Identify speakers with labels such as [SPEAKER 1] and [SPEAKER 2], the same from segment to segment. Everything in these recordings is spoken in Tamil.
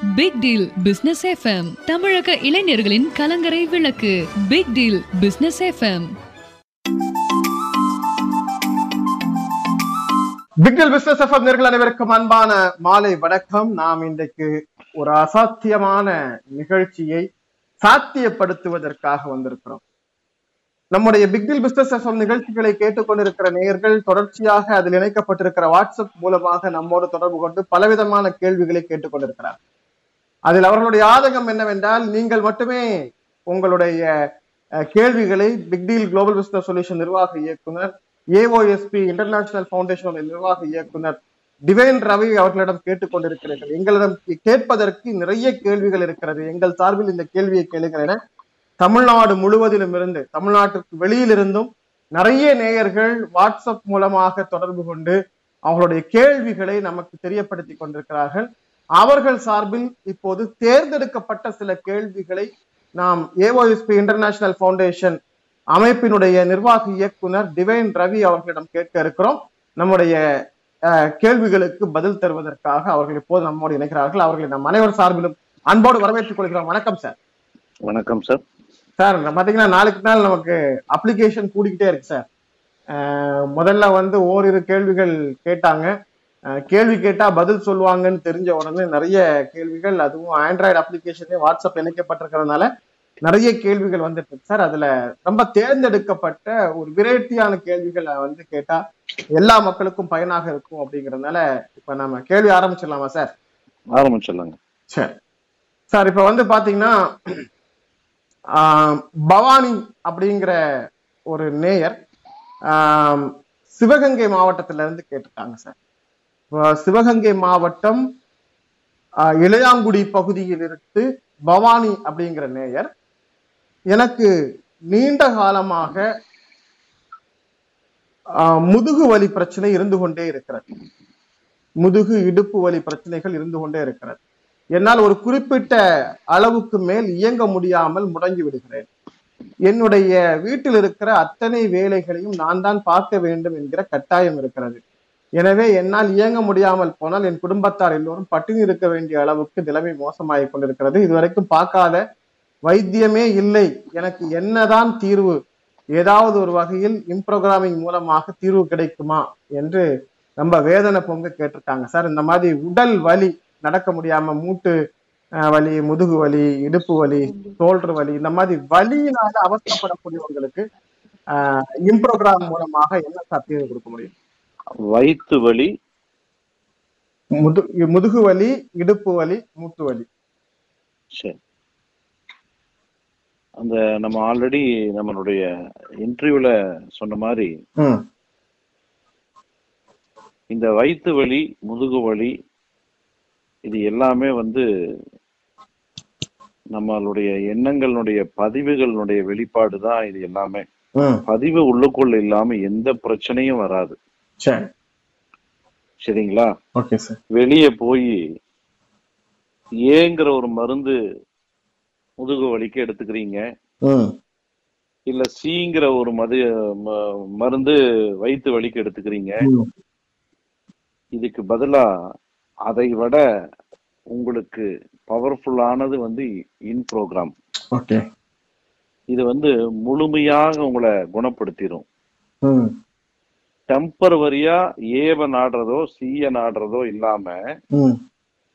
[SPEAKER 1] பிக் டீல் பிசினஸ் எஃப்எம் தமிழக இளைஞர்களின் கலங்கரை விளக்கு. Big deal business FM
[SPEAKER 2] big deal business FM நேர்கள் அனைவருக்கும் அன்பான மாலை வணக்கம். நாம் இன்றைக்கு ஒரு அசாத்தியமான நிகழ்ச்சியை சாத்தியப்படுத்துவதற்காக வந்திருக்கிறோம். நம்முடைய பிக்டில் பிசினஸ் எஃப்எம் நிகழ்ச்சிகளை கேட்டுக்கொண்டிருக்கிற நேயர்கள் தொடர்ச்சியாக அதில் இணைக்கப்பட்டிருக்கிற வாட்ஸ்அப் மூலமாக நம்மோடு தொடர்பு கொண்டு பலவிதமான கேள்விகளை கேட்டுக்கொண்டிருக்கிறார் அதில் அவர்களுடைய ஆதங்கம் என்னவென்றால் நீங்கள் மட்டுமே உங்களுடைய கேள்விகளை பிக்டீல் குளோபல் பிசினஸ் சொல்யூஷன் நிர்வாக இயக்குனர் ஏஓஎஸ்பி இன்டர்நேஷனல் ஃபவுண்டேஷனுடைய நிர்வாக இயக்குனர் டிவைன் ரவி அவர்களிடம் கேட்டுக்கொண்டிருக்கிறீர்கள் எங்களிடம் கேட்பதற்கு நிறைய கேள்விகள் இருக்கிறது. எங்கள் சார்பில் இந்த கேள்வியை கேளுங்கள் என தமிழ்நாடு முழுவதிலும் இருந்து தமிழ்நாட்டுக்கு வெளியிலிருந்தும் நிறைய நேயர்கள் வாட்ஸ்அப் மூலமாக தொடர்பு கொண்டு அவங்களுடைய கேள்விகளை நமக்கு தெரியப்படுத்தி கொண்டிருக்கிறார்கள். அவர்கள் சார்பில் இப்போது தேர்ந்தெடுக்கப்பட்ட சில கேள்விகளை நாம் ஏஓஎஸ்பி இன்டர்நேஷனல் ஃபவுண்டேஷன் அமைப்பினுடைய நிர்வாக இயக்குனர் டிவைன் ரவி அவர்களிடம் கேட்க இருக்கிறோம். நம்முடைய கேள்விகளுக்கு பதில் தருவதற்காக அவர்கள் இப்போது நம்மோடு இணைக்கிறார்கள் அவர்களை நம் அனைவர் சார்பிலும் அன்போடு வரவேற்றுக் கொள்கிறோம். வணக்கம் சார்.
[SPEAKER 3] வணக்கம் சார்.
[SPEAKER 2] சார் பாத்தீங்கன்னா நாளுக்கு நாள் நமக்கு அப்ளிகேஷன் கூடிக்கிட்டே இருக்கு சார். முதல்ல வந்து ஓரிரு கேள்விகள் கேட்டாங்க. கேள்வி கேட்டா பதில் சொல்லுவாங்கன்னு தெரிஞ்ச உடனே நிறைய கேள்விகள் அதுவும் ஆண்ட்ராய்டு அப்ளிகேஷனே வாட்ஸ்அப் இணைக்கப்பட்டிருக்கிறதுனால நிறைய கேள்விகள் வந்துட்டு இருக்கு. சார் அதுல ரொம்ப தேர்ந்தெடுக்கப்பட்ட ஒரு வெரைட்டியான கேள்விகளை வந்து கேட்டா எல்லா மக்களுக்கும் பயனாக இருக்கும் அப்படிங்கறதுனால இப்ப நம்ம கேள்வி ஆரம்பிச்சிடலாமா சார்?
[SPEAKER 3] ஆரம்பிச்சிடலாங்க.
[SPEAKER 2] சரி. சார் இப்ப வந்து பாத்தீங்கன்னா பவானி அப்படிங்கிற ஒரு நேயர் சிவகங்கை மாவட்டத்துல இருந்து கேட்டிருக்காங்க சார். சிவகங்கை மாவட்டம் இளையாங்குடி பகுதியில் இருந்து பவானி அப்படிங்கிற நேயர். எனக்கு நீண்ட காலமாக முதுகு வலி பிரச்சனை இருந்து கொண்டே இருக்கிறது. முதுகு இடுப்பு வலி பிரச்சனைகள் இருந்து கொண்டே இருக்கிறது. என்னால் ஒரு குறிப்பிட்ட அளவுக்கு மேல் இயங்க முடியாமல் முடங்கி விடுகிறேன். என்னுடைய வீட்டில் இருக்கிற அத்தனை வேலைகளையும் நான் தான் பார்க்க வேண்டும் என்கிற கட்டாயம் இருக்கிறது. எனவே என்னால் இயங்க முடியாமல் போனால் என் குடும்பத்தார் எல்லோரும் பட்டினி இருக்க வேண்டிய அளவுக்கு நிலைமை மோசமாகிக் கொண்டிருக்கிறது. இதுவரைக்கும் பார்க்காத வைத்தியமே இல்லை. எனக்கு என்னதான் தீர்வு? ஏதாவது ஒரு வகையில் இம்ப்ரோகிராமிங் மூலமாக தீர்வு கிடைக்குமா? என்று ரொம்ப வேதனை பொங்க கேட்டிருக்காங்க. சார் இந்த மாதிரி உடல் வலி நடக்க முடியாம மூட்டு வலி முதுகு வலி இடுப்பு வலி தோல்று வலி இந்த மாதிரி வலியினால அவசரப்படக்கூடியவங்களுக்கு இம்ப்ரோகிராம் மூலமாக என்ன சார் தீர்வு கொடுக்க முடியும்?
[SPEAKER 3] வயிற்று வலி
[SPEAKER 2] முது முதுகு வலி இடுப்பு வலி மூட்டு வலி.
[SPEAKER 3] சரி. அந்த நம்ம ஆல்ரெடி நம்மளுடைய இன்டர்வியூல சொன்ன மாதிரி இந்த வயிற்று வலி முதுகு வலி இது எல்லாமே வந்து நம்மளுடைய எண்ணங்களுடைய பதிவுகளுடைய வெளிப்பாடு தான் இது எல்லாமே. பதிவு உள்ளுக்குள்ள இல்லாம எந்த பிரச்சனையும் வராது.
[SPEAKER 2] சரி
[SPEAKER 3] சரிங்களா?
[SPEAKER 2] Okay sir.
[SPEAKER 3] வெளியே போய் ஏங்கிற ஒரு மருந்து முதுகு வலிக்கு எடுத்துக்கிறீங்க. இல்ல சீங்கிற ஒரு மது மருந்து வயிற்று வலிக்கு எடுத்துக்கிறீங்க. இதுக்கு பதிலா அதை விட உங்களுக்கு பவர்ஃபுல்லானது வந்து இன் ப்ரோக்ராம். இது வந்து முழுமையாக உங்களை குணப்படுத்திடும் டெம்பரவரியா ஏவ நாடுறதோ சீய நாடுறதோ இல்லாம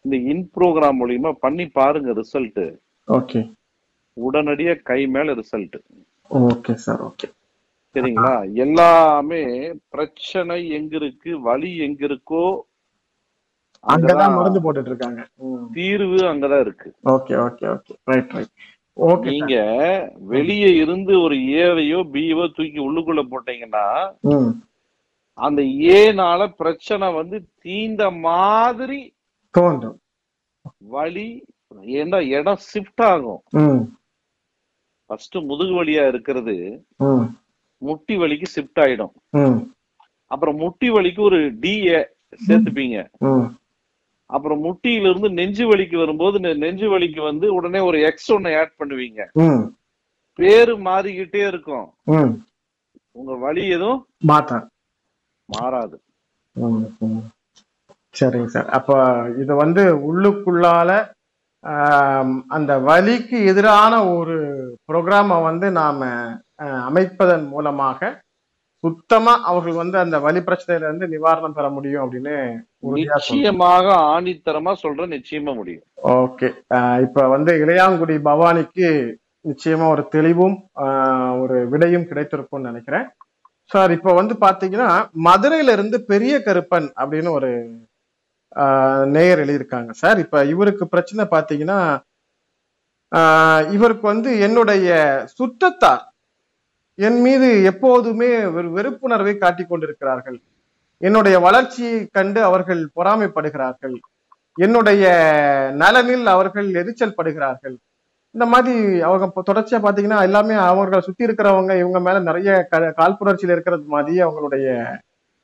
[SPEAKER 3] இந்த இன் ப்ரோக்ராம் மூலியமா பண்ணி பாருங்க ரிசல்ட்
[SPEAKER 2] ஓகே.
[SPEAKER 3] உடனடியா கை மேல ரிசல்ட்
[SPEAKER 2] ஓகே சார் ஓகே.
[SPEAKER 3] சரிங்களா? எல்லாமே பிரச்சனை எங்க இருக்கு வலி எங்க இருக்கோ
[SPEAKER 2] அங்கதான் மருந்து போட்டுட்டு இருக்காங்க
[SPEAKER 3] தீர்வு அங்கதான் இருக்கு.
[SPEAKER 2] Okay okay okay. Right right
[SPEAKER 3] நீங்க வெளியே இருந்து ஒரு ஏவையோ பியவோ தூக்கி உள்ளுக்குள்ள போட்டீங்கன்னா அந்த ஏனால பிரச்சனை வந்து தீந்த மாதிரி
[SPEAKER 2] தோன்றும்.
[SPEAKER 3] வலி ஏன்னா இடம் ஷிஃப்ட் ஆகும். ஃபர்ஸ்ட் முதுகு வலியா இருக்கிறது முட்டி வலிக்கு ஷிஃப்ட் ஆயிடும். அப்புறம் முட்டி வலிக்கு ஒரு டி சேர்த்துப்பீங்க. அப்புறம் முட்டியில இருந்து நெஞ்சு வலிக்கு வரும்போது நெஞ்சு வலிக்கு வந்து உடனே ஒரு எக்ஸ் ஒன்னு ஆட் பண்ணுவீங்க. பேரு மாறிக்கிட்டே இருக்கும். உங்க வலி எதுவும்
[SPEAKER 2] மாத்தேன்
[SPEAKER 3] மாறாது.
[SPEAKER 2] சரிங்க சார். அப்ப இது வந்து உள்ளுக்குள்ளால அந்த வலிக்கு எதிரான ஒரு ப்ரோக்ராமை வந்து நாம அஹ், அமைப்பதன் மூலமாக சுத்தமா அவர்கள் வந்து அந்த வலி பிரச்சனையில இருந்து நிவாரணம் பெற முடியும் அப்படின்னு
[SPEAKER 3] நிச்சயமாக ஆணித்தரமா சொல்றேன் நிச்சயமா முடியும்.
[SPEAKER 2] ஓகே. இப்ப வந்து இளையாங்குடி பவானிக்கு நிச்சயமா ஒரு தெளிவும் ஆஹ், ஒரு விடையும் கிடைத்திருக்கும்னு நினைக்கிறேன். சார் இப்ப வந்து பாத்தீங்கன்னா மதுரையில இருந்து பெரிய கருப்பன் அப்படின்னு ஒரு ஆஹ், நேயர் எழுதியிருக்காங்க சார். இப்ப இவருக்கு பிரச்சனை பாத்தீங்கன்னா ஆஹ், இவருக்கு வந்து என்னுடைய சுற்றத்தார் என் மீது எப்போதுமே வெறுப்புணர்வை காட்டிக் கொண்டிருக்கிறார்கள். என்னுடைய வளர்ச்சியை கண்டு அவர்கள் பொறாமைப்படுகிறார்கள். என்னுடைய நலனில் அவர்கள் எரிச்சல் படுகிறார்கள். இந்த மாதிரி அவங்க தொடர்ச்சியா பாத்தீங்கன்னா எல்லாமே அவங்களை சுத்தி இருக்கிறவங்க இவங்க மேல நிறைய க- காழ்ப்புணர்ச்சியில இருக்கிறது மாதிரி அவங்களுடைய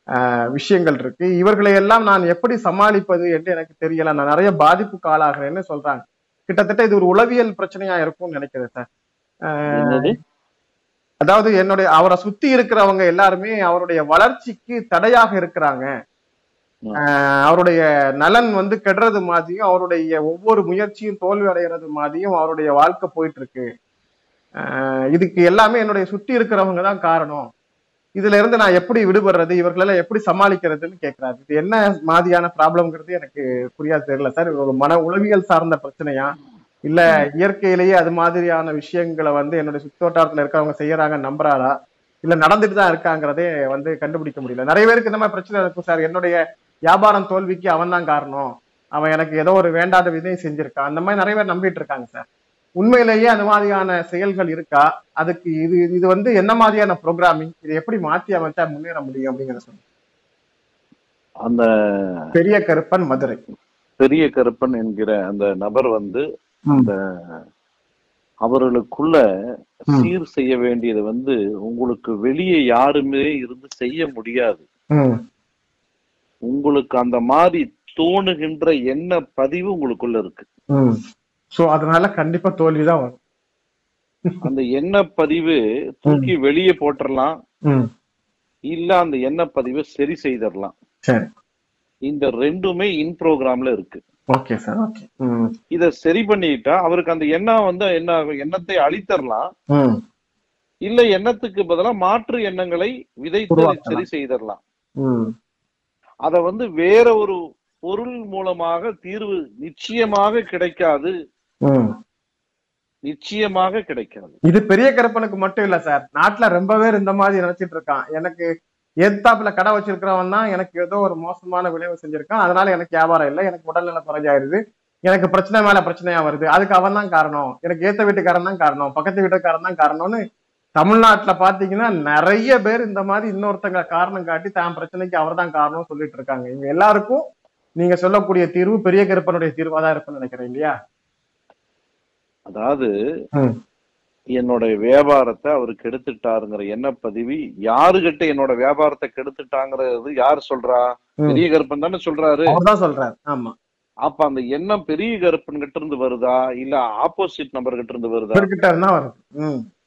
[SPEAKER 2] ஆஹ், விஷயங்கள் இருக்கு. இவர்களை எல்லாம் நான் எப்படி சமாளிப்பது என்று எனக்கு தெரியல. நான் நிறைய பாதிப்புக்கு ஆளாகிறேன்னு சொல்றாங்க. கிட்டத்தட்ட இது ஒரு உளவியல் பிரச்சனையா இருக்கும்னு நினைக்கிறேன் சார். அதாவது என்னுடைய அவரை சுத்தி இருக்கிறவங்க எல்லாருமே அவருடைய வளர்ச்சிக்கு தடையாக இருக்கிறாங்க. அவருடைய நலன் வந்து கெடுறது மாதிரியும் அவருடைய ஒவ்வொரு முயற்சியும் தோல்வி அடைகிறது மாதிரியும் அவருடைய வாழ்க்கை போயிட்டு இருக்கு இதுக்கு எல்லாமே என்னுடைய சுத்தி இருக்கிறவங்க தான் காரணம். இதுல இருந்து நான் எப்படி விடுபடுறது இவர்களெல்லாம் எப்படி சமாளிக்கிறதுன்னு கேட்கிறாரு இது என்ன மாதிரியான ப்ராப்ளம்ங்கிறது எனக்கு புரியாது தெரியல சார். ஒரு மன உளவியல் சார்ந்த பிரச்சனையா? இல்ல இயற்கையிலேயே அது மாதிரியான விஷயங்களை வந்து என்னுடைய சுத்தோட்டாரத்துல இருக்கவங்க செய்யறாங்க நம்புறாரா? இல்ல நடந்துட்டு தான் இருக்காங்கிறதே வந்து கண்டுபிடிக்க முடியல. நிறைய பேருக்கு இந்த மாதிரி பிரச்சனை இருக்கும் சார். என்னுடைய வியாபாரம் தோல்விக்கு அவன் தான் காரணம். அவன் எனக்கு ஏதோ ஒரு வேண்டாத விதையும் செஞ்சிருக்கான். அந்த மாதிரி நிறைய பேர் நம்பிட்டு இருக்காங்க சார். உண்மையிலேயே அந்த மாதிரியான செயல்கள் இருக்கா? அதுக்கு இது இது வந்து என்ன மாதிரியான ப்ரோக்ராமிங் இதை எப்படி மாத்தி அமைச்சா முன்னேற முடியும் அப்படிங்கிறத சொல்லுங்க.
[SPEAKER 3] அந்த
[SPEAKER 2] பெரிய கருப்பன் மதுரை.
[SPEAKER 3] பெரிய கருப்பன் என்கிற அந்த நபர் வந்து. அந்த அவர்களுக்குள்ள. சீர் செய்ய வேண்டியது வந்து உங்களுக்கு வெளியே யாருமே இருந்து செய்ய முடியாது. உங்களுக்கு அந்த மாதிரி தோணுகின்ற எண்ண பதிவு உங்களுக்குள்ள இருக்கு.
[SPEAKER 2] சோ அதனால கண்டிப்பா தோல்விதான் வரும்.
[SPEAKER 3] அந்த எண்ண பதிவு தூக்கி வெளியே போட்டுறலாம்.
[SPEAKER 2] ம்.
[SPEAKER 3] இல்ல அந்த எண்ண பதிவை சரி செய்திடலாம் இந்த ரெண்டுமே இன் ப்ரோக்ராம்ல இருக்கு.
[SPEAKER 2] Okay sir. ஓகே.
[SPEAKER 3] இத சரி பண்ணிட்டா அவருக்கு அந்த எண்ணம் வந்து என்ன? எண்ணத்தை அழித்தரலாம். இல்ல எண்ணத்துக்கு பதிலா மாற்று எண்ணங்களை விதைத்து. சரி செய்திடலாம் அத வந்து வேற ஒரு பொருள் மூலமாக தீர்வு நிச்சயமாக கிடைக்காது. நிச்சயமாக கிடைக்காது.
[SPEAKER 2] இது பெரிய கருப்பனுக்கு மட்டும் இல்ல சார். நாட்டுல ரொம்ப பேர் இந்த மாதிரி நினைச்சிட்டு இருக்கான். எனக்கு எத்தாப்புல கடை வச்சிருக்கிறவன் தான் எனக்கு ஏதோ ஒரு மோசமான விளைவு செஞ்சிருக்கான். அதனால எனக்கு வியாபாரம் இல்லை. எனக்கு உடல்நல குறைஞ்சாயிருது. எனக்கு பிரச்சனை மேல பிரச்சனையா வருது. அதுக்கு அவன் தான் காரணம். எனக்கு ஏத்த வீட்டுக்காரன் தான் காரணம். பக்கத்து வீட்டுக்காரன் தான் காரணம்னு தமிழ்நாட்டுல பாத்தீங்கன்னா நிறைய பேர் இந்த மாதிரி இன்னொருத்தங்க காரணம் காட்டி தான் பிரச்சனைக்கு அவர் தான் காரணம் சொல்லிட்டு இருக்காங்க. இவங்க எல்லாருக்கும் நீங்க சொல்லக்கூடிய தீர்வு பெரிய கருப்பனுடைய தீர்வா தான் இருக்கும்னு நினைக்கிறேன் இல்லையா?
[SPEAKER 3] அதாவது
[SPEAKER 2] ம்.
[SPEAKER 3] என்னோட வியாபாரத்தை அவர் கெடுத்துட்டாருங்கிற எண்ண பதிவு யாருகிட்ட என்னோட வியாபாரத்தை கெடுத்துட்டாங்கிறது யார் சொல்றா. பெரிய கருப்பன் தானே சொல்றாரு.
[SPEAKER 2] சொல்றாரு ஆமா.
[SPEAKER 3] அப்ப அந்த எண்ணம் பெரிய கருப்பன் கிட்ட இருந்து வருதா? இல்ல ஆப்போசிட் நபர் கிட்ட இருந்து வருதா?
[SPEAKER 2] வருது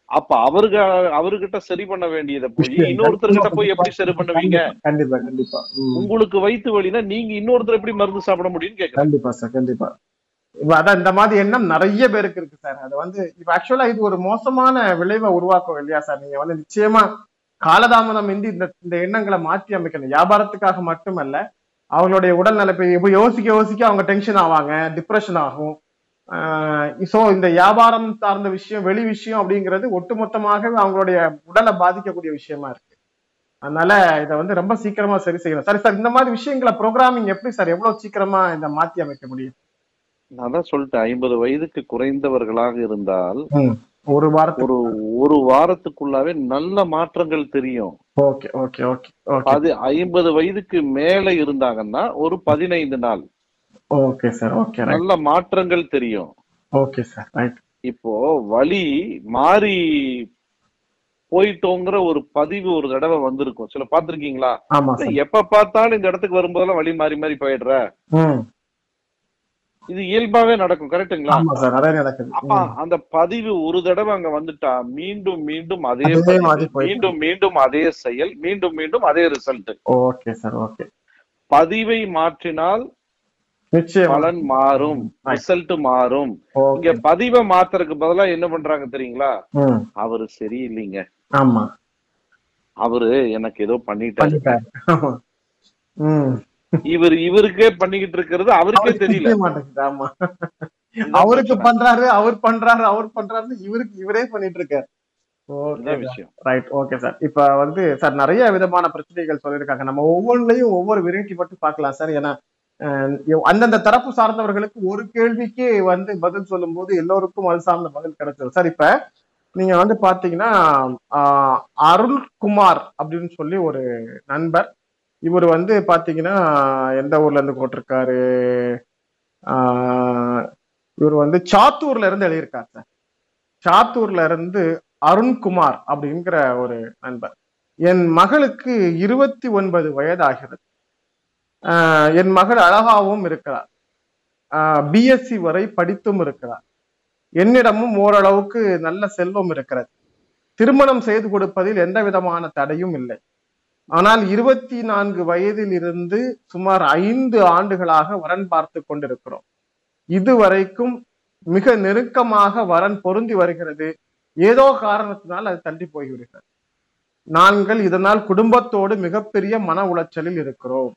[SPEAKER 3] அப்ப அவருக்கு அவர்கிட்ட சரி பண்ண வேண்டியதை போய். இன்னொருத்தர்கிட்ட போய் எப்படி சரி பண்ணுவீங்க?
[SPEAKER 2] கண்டிப்பா கண்டிப்பா.
[SPEAKER 3] உங்களுக்கு வயித்து வலினா நீங்க இன்னொருத்தர் எப்படி மருந்து சாப்பிட முடியும்னு கேக்குறேன்.
[SPEAKER 2] கண்டிப்பா சார் கண்டிப்பா. இப்ப அதான் இந்த மாதிரி எண்ணம் நிறைய பேருக்கு இருக்கு சார். அது வந்து இப்ப ஆக்சுவலா இது ஒரு மோசமான விளைவை உருவாக்கும் இல்லையா சார்? நீங்க வந்து நிச்சயமா காலதாமதம் இன்றி இந்த இந்த எண்ணங்களை மாற்றி அமைக்கணும். வியாபாரத்துக்காக மட்டுமல்ல அவங்களுடைய உடல் நலப்பை இப்ப யோசிக்க யோசிக்க அவங்க டென்ஷன் ஆவாங்க டிப்ரெஷன் ஆகும். ஸோ இந்த வியாபாரம் சார்ந்த விஷயம் வெளி விஷயம் அப்படிங்கிறது ஒட்டுமொத்தமாகவே அவங்களுடைய உடலை பாதிக்கக்கூடிய விஷயமா இருக்கு. அதனால இதை வந்து ரொம்ப சீக்கிரமா சரி செய்யணும். சரி சார் இந்த மாதிரி விஷயங்களை ப்ரோக்ராமிங் எப்படி சார் எவ்வளவு சீக்கிரமா இதை மாத்தி அமைக்க முடியும்?
[SPEAKER 3] நான் தான் சொல்லிட்டேன் ஐம்பது வயதுக்கு குறைந்தவர்களாக இருந்தால்
[SPEAKER 2] ஒரு வாரத்துக்கு
[SPEAKER 3] ஒரு ஒரு வாரத்துக்குள்ளாவே நல்ல மாற்றங்கள் தெரியும்.
[SPEAKER 2] Okay okay okay.
[SPEAKER 3] அது ஐம்பது வயதுக்கு மேல இருந்தாங்கன்னா ஒரு பதினைந்து நாள்.
[SPEAKER 2] ஓகே சார் ஓகே
[SPEAKER 3] நல்ல மாற்றங்கள் தெரியும்.
[SPEAKER 2] ஓகே சார் ரைட்
[SPEAKER 3] இப்போ வலி மாறி போயிட்டோங்கிற ஒரு பதிவு ஒரு தடவை வந்திருக்கும். சில பாத்திருக்கீங்களா எப்ப பார்த்தாலும் இந்த இடத்துக்கு வரும்போதெல்லாம் வலி மாறி மாறி போயிடுற? இது இயல்பாவே நடக்கும்
[SPEAKER 2] நடக்குது.
[SPEAKER 3] அப்ப அந்த பதிவு ஒரு தடவை அங்க வந்துட்டா மீண்டும் மீண்டும் அதே மீண்டும் மீண்டும் அதே செயல் மீண்டும் மீண்டும் அதே ரிசல்ட்
[SPEAKER 2] ஓகே சார் ஓகே
[SPEAKER 3] பதிவை மாற்றினால் பலன் மாறும் ரிசல்ட் மாறும். இங்க பதிவை மாத்துறதுக்கு பதிலா என்ன பண்றாங்க தெரியுங்களா? அவரு சரியில்லைங்க.
[SPEAKER 2] ஆமா.
[SPEAKER 3] அவரு எனக்கு ஏதோ பண்ணிட்டாரு. இவர் இவருக்கே பண்ணிக்கிட்டு இருக்கிறது அவருக்கே தெரியல.
[SPEAKER 2] ஆமா. அவருக்கு. பண்றாரு அவர் பண்றாரு அவர் பண்றாரு இவருக்கு இவரே பண்ணிட்டு இருக்காரு. Right okay sir. இப்ப வந்து சார் நிறைய விதமான பிரச்சனைகள் சொல்லியிருக்காங்க. நம்ம ஒவ்வொன்றிலையும் ஒவ்வொரு வெரைட்டி மட்டும் பார்க்கலாம் சார். ஏன்னா அந்தந்த தரப்பு சார்ந்தவர்களுக்கு ஒரு கேள்விக்கு வந்து பதில் சொல்லும் போது எல்லோருக்கும் அது சார்ந்த பதில் கிடைச்சது சார் இப்ப நீங்க வந்து பாத்தீங்கன்னா ஆஹ், அருள்குமார் அப்படின்னு சொல்லி ஒரு நண்பர். இவர் வந்து பாத்தீங்கன்னா எந்த ஊர்ல இருந்து போட்டிருக்காரு? ஆஹ், இவர் வந்து சாத்தூர்ல இருந்து எழுதியிருக்கார் சார். சாத்தூர்ல இருந்து அருண்குமார் அப்படிங்கிற ஒரு நண்பர். என் மகளுக்கு இருபத்தி ஒன்பது வயதாகிறது. ஆகிறது என் மகள் அழகாவும் இருக்கிறார். பிஎஸ்சி வரை படித்தும் இருக்கிறார். என்னிடமும் ஓரளவுக்கு நல்ல செல்வம் இருக்கிறது. திருமணம் செய்து கொடுப்பதில் எந்த விதமான தடையும் இல்லை. ஆனால் இருபத்தி நான்கு வயதில் இருந்து சுமார் ஐந்து ஆண்டுகளாக வரன் பார்த்து கொண்டிருக்கிறோம். இதுவரைக்கும் மிக நெருக்கமாக வரன் பொருந்தி வருகிறது. ஏதோ காரணத்தினால் அது தள்ளி போய்விடுகிறது. நாங்கள் இதனால் குடும்பத்தோடு மிகப்பெரிய மன உளைச்சலில் இருக்கிறோம்.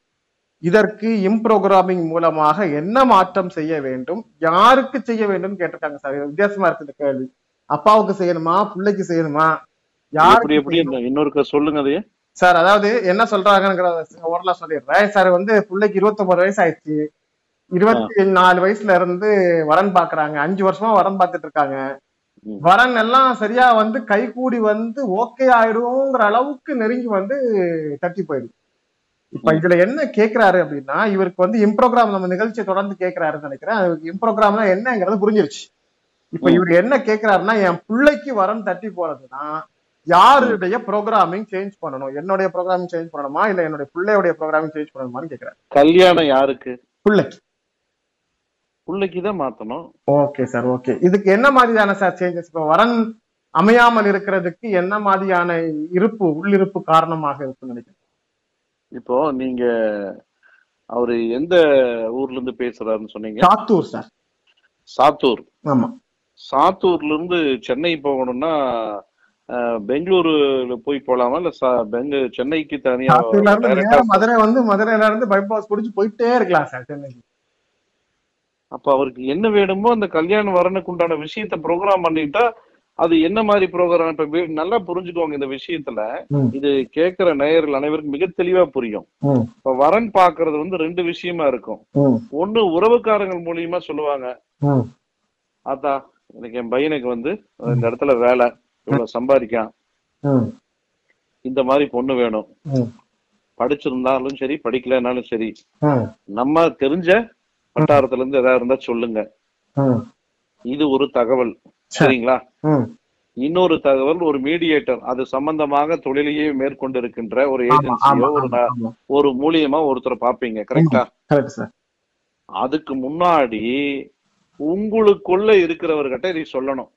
[SPEAKER 2] இதற்கு இம்ப்ரோகிராமிங் மூலமாக என்ன மாற்றம் செய்ய வேண்டும்? யாருக்கு செய்ய வேண்டும் கேட்டிருக்காங்க சார். வித்தியாசமா இருக்கு இந்த கேள்வி. அப்பாவுக்கு செய்யணுமா? பிள்ளைக்கு செய்யணுமா? யாருக்கு
[SPEAKER 3] எப்படி இன்னொருக்க சொல்லுங்க அதையே.
[SPEAKER 2] சார் அதாவது என்ன சொல்றாங்கிற ஓரலா சொல்லிடுறேன். சார் வந்து பிள்ளைக்கு இருபத்தொன்பது வயசு ஆயிடுச்சு. இருபத்தி நாலு வயசுல இருந்து வரன் பாக்குறாங்க. அஞ்சு வருஷமா வரன் பார்த்துட்டு இருக்காங்க. வரன் எல்லாம் சரியா வந்து கை கூடி வந்து ஓகே ஆயிடுங்கிற அளவுக்கு நெருங்கி வந்து தட்டி போயிடுது. இப்ப. இதுல என்ன கேக்குறாரு அப்படின்னா இவருக்கு வந்து இம்ப்ரோகிராம் நம்ம நிகழ்ச்சியை தொடர்ந்து கேக்குறாருன்னு நினைக்கிறேன். இம்ப்ரோகிராம்னா என்னங்கிறது புரிஞ்சிருச்சு. இப்ப. இவர் என்ன கேக்குறாருன்னா என் பிள்ளைக்கு வரன் தட்டி போறதுன்னா யாருடைய ப்ரோக்ராமிங் சேஞ்ச் பண்ணணும்? என்னுடைய ப்ரோக்ராமிங் சேஞ்ச் பண்ணணுமா? இல்ல என்னுடைய பிள்ளையுடைய ப்ரோக்ராமிங் சேஞ்ச் பண்ணணுமான்னு கேக்குறாரு.
[SPEAKER 3] கல்யாணம் யாருக்கு?
[SPEAKER 2] பிள்ளைக்கு.
[SPEAKER 3] பிள்ளைக்கு தான் மாத்தணும்.
[SPEAKER 2] Okay sir okay. இதுக்கு என்ன மாதிரியான சார் சேஞ்சஸ் இப்போ வரன் அமையாமல் இருக்கிறதுக்கு என்ன மாதிரியான இருப்பு உள்ளிருப்பு காரணமாக இருக்குன்னு நினைக்கிறேன்
[SPEAKER 3] இப்போ நீங்க அவரு எந்த ஊர்ல இருந்து பேசுறாருன்னு சொன்னீங்க?
[SPEAKER 2] சாத்தூர் சார்.
[SPEAKER 3] சாத்தூர்.
[SPEAKER 2] ஆமா.
[SPEAKER 3] சாத்தூர்ல இருந்து சென்னை போகணும்னா பெங்களூருல போய் போலாமா? இல்ல பெங்க சென்னைக்கு தனியா
[SPEAKER 2] மதுரை வந்து மதுரையில இருந்து பைபாஸ் பிடிச்சு போயிட்டே இருக்கலாம் சார் சென்னைக்கு.
[SPEAKER 3] அப்ப அவருக்கு என்ன வேணுமோ அந்த கல்யாணம் வரனுக்கு உண்டான விஷயத்த ப்ரோக்ராம் பண்ணிட்டா அது என்ன மாதிரி ப்ரோக்ராம் இப்ப நல்லா புரிஞ்சுக்கோங்க இந்த விஷயத்துல. இது கேட்கிற நேயர்கள் அனைவருக்கும் மிக தெளிவா புரியும். இப்ப வரன் பாக்குறது வந்து ரெண்டு விஷயமா இருக்கும். ஒண்ணு உறவுக்காரங்கள் மூலியமா சொல்லுவாங்க. ஆத்தா எனக்கு என் பையனுக்கு வந்து இந்த இடத்துல வேலை இவ்வளவு சம்பாதிக்கான். இந்த மாதிரி பொண்ணு வேணும். படிச்சிருந்தாலும் சரி படிக்கலைனாலும் சரி. நம்ம தெரிஞ்ச வட்டாரத்துல இருந்து ஏதாவது இருந்தா சொல்லுங்க. இது ஒரு தகவல். சரிங்களா. இன்னொரு தகவல் ஒரு மீடியேட்டர் அது சம்பந்தமாக தொழிலையே மேற்கொண்டு இருக்கின்ற ஒரு ஏஜென்சியோ ஒரு ந-. ஒரு மூலியமா ஒருத்தரை பாப்பீங்க கரெக்டா அதுக்கு முன்னாடி உங்களுக்குள்ள இருக்கிறவர்கிட்ட இதை சொல்லணும்.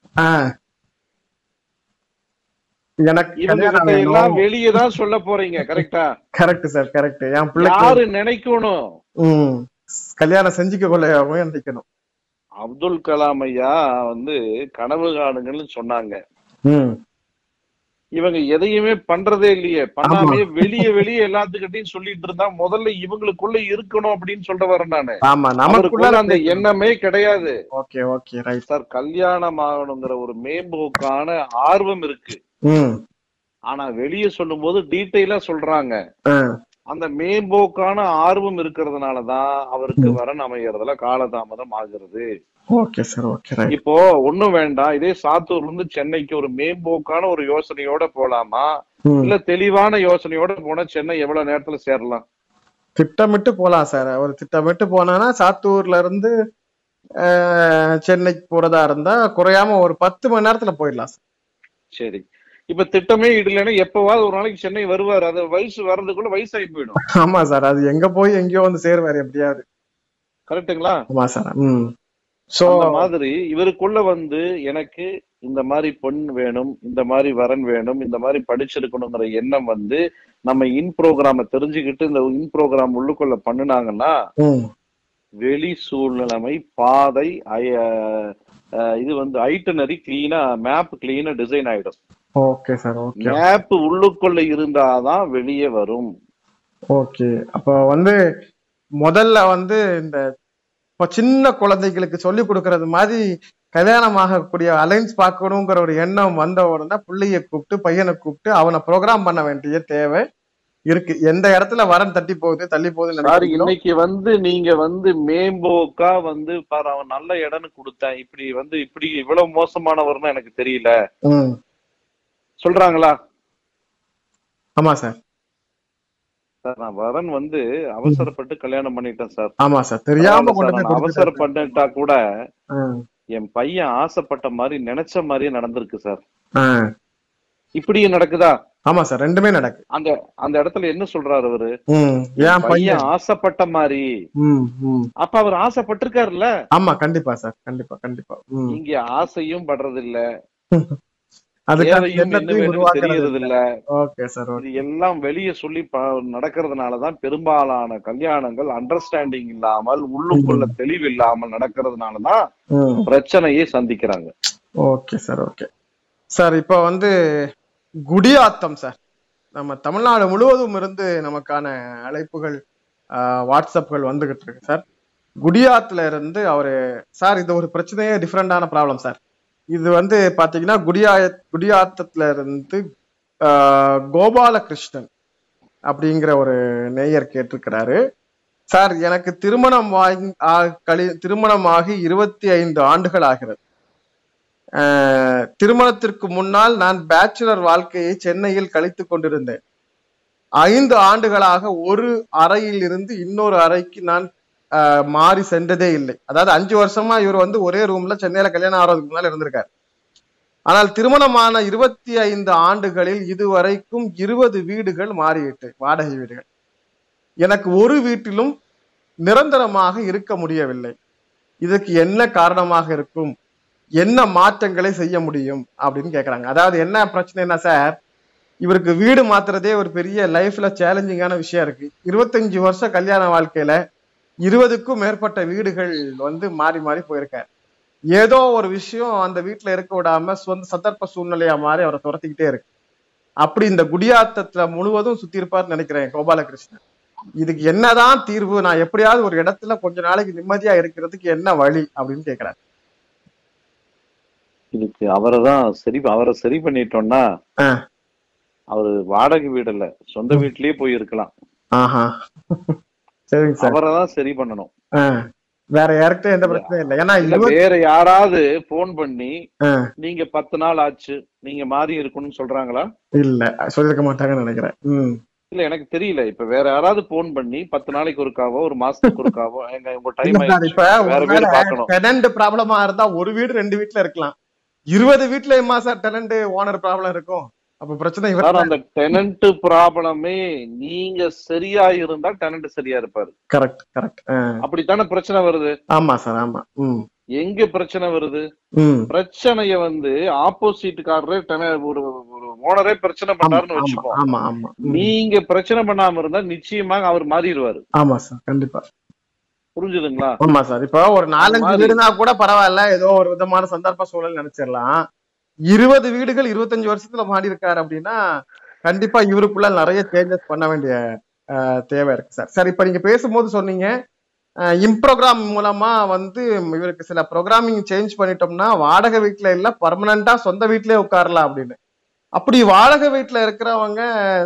[SPEAKER 3] வெளியே தான் சொல்ல போறீங்க கரெக்டா
[SPEAKER 2] கரெக்ட் சார் கரெக்ட் என் பிள்ளைக்கு
[SPEAKER 3] யாரு நினைக்கணும்?
[SPEAKER 2] கல்யாணம் செஞ்சுக்க கொள்ளையாவும் நினைக்கணும்.
[SPEAKER 3] அப்துல் கலாம் ஐயா வந்து கனவு காணுங்கன்னு சொன்னாங்க. இவங்க எதையுமே பண்றதே இல்லையே. பண்ணாமே வெளிய வெளிய எல்லாத்துக்கிட்டையும் சொல்லிட்டு இருந்தா முதல்ல இவங்களுக்குள்ள இருக்கணும் அப்படின்னு சொல்ல வரேன் நானு.
[SPEAKER 2] ஆமா
[SPEAKER 3] அவருக்குள்ள
[SPEAKER 2] நமக்குள்ள
[SPEAKER 3] அந்த எண்ணமே கிடையாது.
[SPEAKER 2] Okay okay right.
[SPEAKER 3] சார் கல்யாணம் ஆகணுங்கிற ஒரு மேம்போக்கான ஆர்வம் இருக்கு. ஆனா வெளிய சொல்லும் போது டீட்டெயிலா சொல்றாங்க. அந்த மேம்போக்கான ஆர்வம் இருக்கிறதுனாலதான் அவருக்கு வரன் அமையறதுல காலதாமதம் ஆகுறது.
[SPEAKER 2] ஓகே சார் ஓகே
[SPEAKER 3] இப்போ ஒண்ணும் வேண்டாம் இதே சாத்தூர்ல இருந்து சென்னைக்கு ஒரு மேம்போக்கான ஒரு யோசனையோட போலாமா? இல்ல தெளிவான யோசனையோட போனா சென்னை எவ்வளவு நேரத்துல சேரலாம்?
[SPEAKER 2] திட்டமிட்டு போலாம் சார் ஒரு திட்டமிட்டு போனானா சாத்தூர்ல இருந்து சென்னைக்கு போறதா இருந்தா குறையாம ஒரு பத்து மணி நேரத்துல போயிடலாம் சார்
[SPEAKER 3] சரி. இப்ப திட்டமே இடலைன்னா எப்பவாவது ஒரு நாளைக்கு சென்னை வருவாரு. அது வயசு வர்றதுக்குள்ள வயசாகி போயிடும்.
[SPEAKER 2] ஆமா சார் அது எங்க போய் எங்கேயோ வந்து சேருவாரு எப்படியாவது.
[SPEAKER 3] கரெக்ட்டுங்களா?
[SPEAKER 2] ஆமா சார் ம். சோ
[SPEAKER 3] அந்த மாதிரி இவருக்குள்ள வந்து எனக்கு இந்த மாதிரி பொண் வேணும் இந்த மாதிரி வரன் வேணும் இந்த மாதிரி படிச்சிருக்கணுங்கிற எண்ணம் வந்து நம்ம இன் ப்ரோக்ராம தெரிஞ்சுக்கிட்டு இந்த இன் ப்ரோக்ராம் உள்ளுக்குள்ள பண்ணுனாங்கன்னா வெளி சூழ்நிலைமை பாதை இது வந்து ஐட்டனரி கிளீனா மேப் கிளீனா டிசைன் ஆயிடும்.
[SPEAKER 2] ஓகே சார் ஓகே
[SPEAKER 3] மேப் உள்ளுக்குள்ள இருந்தாதான் வெளியே வரும்.
[SPEAKER 2] ஓகே அப்போ வந்து முதல்ல வந்து இந்த இப்போ சின்ன குழந்தைகளுக்கு சொல்லி கொடுக்கறது மாதிரி கல்யாணம் ஆகக்கூடிய அலைன்ஸ் பார்க்கணுங்கிற ஒரு எண்ணம் வந்த உடனே பிள்ளைய கூப்பிட்டு பையனை கூப்பிட்டு அவனை ப்ரோக்ராம் பண்ண வேண்டிய தேவை இருக்கு. எந்த இடத்துல வரன் தட்டி போகுது தள்ளி நினைக்கிறீங்களோ?
[SPEAKER 3] இன்னைக்கு வந்து நீங்க வந்து மேம்போக்கா வந்து பாரு அவன் நல்ல இடம்னு கொடுத்தேன். இப்படி வந்து இப்படி இவ்வளவு மோசமானவர்னு எனக்கு தெரியல. சொல்றாங்களா?
[SPEAKER 2] ஆமா சார்.
[SPEAKER 3] சார் நான் வரன் வந்து அவசரப்பட்டு கல்யாணம் பண்ணிட்டேன் சார்.
[SPEAKER 2] ஆமா சார் தெரியாம.
[SPEAKER 3] அவசரப்பட்டுட்டா கூட என் பையன் ஆசைப்பட்ட மாதிரி நினைச்ச மாதிரியே நடந்திருக்கு சார். இப்படியும் நடக்குதா?
[SPEAKER 2] ஆமா சார் ரெண்டுமே நடக்கு.
[SPEAKER 3] அந்த அந்த இடத்துல என்ன சொல்றாரு அவரு?
[SPEAKER 2] ஏன்
[SPEAKER 3] பையன். ஆசைப்பட்ட மாதிரி. அப்ப அவர் ஆசைப்பட்டிருக்காருல்ல?
[SPEAKER 2] ஆமா கண்டிப்பா சார் கண்டிப்பா கண்டிப்பா.
[SPEAKER 3] இங்க ஆசையும் படுறது இல்ல எல்லாம் வெளியே சொல்லி நடக்கிறதுனாலதான் பெரும்பாலான கல்யாணங்கள் அண்டர்ஸ்டாண்டிங் இல்லாமல் உள்ளுக்குள்ள தெளிவு இல்லாமல் நடக்கிறதுனாலதான் பிரச்சனையை சந்திக்கிறாங்க.
[SPEAKER 2] ஓகே சார் ஓகே சார் இப்போ வந்து குடியாத்தம் சார் நம்ம தமிழ்நாடு முழுவதும் இருந்து நமக்கான அழைப்புகள் ஆஹ், வாட்ஸ்அப்கள் வந்துகிட்டு இருக்கு சார் குடியாத்துல இருந்து அவரு சார் இது ஒரு பிரச்சனையே டிஃப்ரெண்டான ப்ராப்ளம் சார் இது வந்து பாத்தீங்கன்னா குடியாய குடியாத்தத்துல இருந்து ஆஹ், கோபாலகிருஷ்ணன் அப்படிங்கிற ஒரு நேயர் கேட்டிருக்கிறாரு. சார் எனக்கு திருமணம் வாங்கி திருமணம் கழி இருபத்தி ஐந்து ஆண்டுகள் ஆகிறது. ஆஹ் திருமணத்திற்கு முன்னால் நான் பேச்சுலர் வாழ்க்கையை சென்னையில் கழித்து கொண்டிருந்தேன். ஐந்து ஆண்டுகளாக ஒரு அறையில் இருந்து இன்னொரு அறைக்கு நான் மாறி சென்றதே இல்லை. அதாவது அஞ்சு வருஷமா இவர் வந்து ஒரே ரூம்ல சென்னையில கல்யாணம் ஆகிறதுக்கு முன்னால இருந்திருக்காரு. ஆனால் திருமணமான இருபத்தி ஐந்து ஆண்டுகளில் இதுவரைக்கும் இருபது வீடுகள் மாறிவிட்டு வாடகை வீடுகள். எனக்கு ஒரு வீட்டிலும் நிரந்தரமாக இருக்க முடியவில்லை. இதுக்கு என்ன காரணமாக இருக்கும்? என்ன மாற்றங்களை செய்ய முடியும்? அப்படின்னு கேட்குறாங்க அதாவது என்ன பிரச்சனைனா சார்? இவருக்கு வீடு மாத்துறதே ஒரு பெரிய லைஃப்ல சேலஞ்சிங்கான விஷயம் இருக்கு. இருபத்தஞ்சு வருஷம் கல்யாண வாழ்க்கையில இருபதுக்கும் மேற்பட்ட வீடுகள் வந்து மாறி மாறி போயிருக்காரு. ஏதோ ஒரு விஷயம் அந்த வீட்டுல இருக்க விடாம சொந்த சந்தர்ப்ப சூழ்நிலையா மாறி அவரை துரத்திக்கிட்டே இருக்கு. அப்படி இந்த குடியாத்தத்துல முழுவதும் சுத்தி இருப்பார்னு நினைக்கிறேன் கோபாலகிருஷ்ணன். இதுக்கு என்னதான் தீர்வு? நான் எப்படியாவது ஒரு இடத்துல கொஞ்ச நாளைக்கு நிம்மதியா இருக்கிறதுக்கு என்ன வழி அப்படின்னு கேக்குறாரு.
[SPEAKER 3] இதுக்கு அவரை தான் சரி அவரை சரி பண்ணிட்டோம்னா. அவரு வாடகை வீடு இல்ல சொந்த வீட்லயே போய் இருக்கலாம்
[SPEAKER 2] ஆஹா. சரிங்க சார்.
[SPEAKER 3] அவரை தான் சரி பண்ணணும்.
[SPEAKER 2] வேற யாருக்கிட்ட எந்த பிரச்சனையும் இல்லை. ஏன்னா
[SPEAKER 3] வேற யாராவது போன் பண்ணி. நீங்க பத்து நாள் ஆச்சு நீங்க மாறி இருக்கணும்னு சொல்றாங்களா?
[SPEAKER 2] இல்ல சொல்லிருக்க மாட்டாங்கன்னு நினைக்கிறேன்.
[SPEAKER 3] இல்ல எனக்கு தெரியல. இப்ப வேற யாராவது போன் பண்ணி பத்து நாளைக்கு ஒருக்காவோ ஒரு மாசத்துக்கு ஒருக்காவோ எங்க உங்க டைம்
[SPEAKER 2] இப்ப டெனண்ட் ப்ராப்ளமா இருந்தா ஒரு வீடு ரெண்டு வீட்ல இருக்கலாம். இருபது வீட்லயுமா சார் டெனண்ட் ஓனர் ப்ராப்ளம் இருக்கும்? அப்ப பிரச்சனை
[SPEAKER 3] அந்த டெனன்ட் ப்ராப்ளமே நீங்க சரியா இருந்தா டெனன்ட் சரியா இருப்பாரு.
[SPEAKER 2] கரெக்ட் கரெக்ட்
[SPEAKER 3] அப்படித்தானே பிரச்சனை வருது?
[SPEAKER 2] ஆமா சார் ஆமா.
[SPEAKER 3] எங்க பிரச்சனை வருது? பிரச்சனைய வந்து ஆப்போசிட்காரரே ஒரு ஒரு ஓனரே பிரச்சனை பண்ணாருன்னு
[SPEAKER 2] ஆமா
[SPEAKER 3] வச்சுப்போம்.
[SPEAKER 2] ஆமா ஆமா ம்.
[SPEAKER 3] நீங்க பிரச்சனை பண்ணாம இருந்தா நிச்சயமாக அவர் மாறிடுவாரு.
[SPEAKER 2] ஆமா சார் கண்டிப்பா.
[SPEAKER 3] புரிஞ்சுதுங்களா?
[SPEAKER 2] ஆமா சார் இப்போ ஒரு நாலஞ்சு. வீடுனா கூட பரவாயில்ல. ஏதோ ஒரு விதமான சந்தர்ப்ப சூழல் நினைச்சிடலாம் இருபது வீடுகள் இருபத்தஞ்சு வருஷத்துல மாடி இருக்காரு அப்படின்னா கண்டிப்பா இவருக்குள்ள நிறைய சேஞ்சஸ் பண்ண வேண்டிய அஹ், தேவை இருக்கு சார். சார் இப்ப நீங்க பேசும்போது சொன்னீங்க இம்ப்ரோக்ராம் மூலமா வந்து இவருக்கு சில ப்ரோக்ராமிங் சேஞ்ச் பண்ணிட்டோம்னா வாடகை வீட்டுல இல்ல பர்மனண்டா சொந்த வீட்லயே உட்காரலாம் அப்படின்னு. அப்படி வாடகை வீட்டுல இருக்கிறவங்க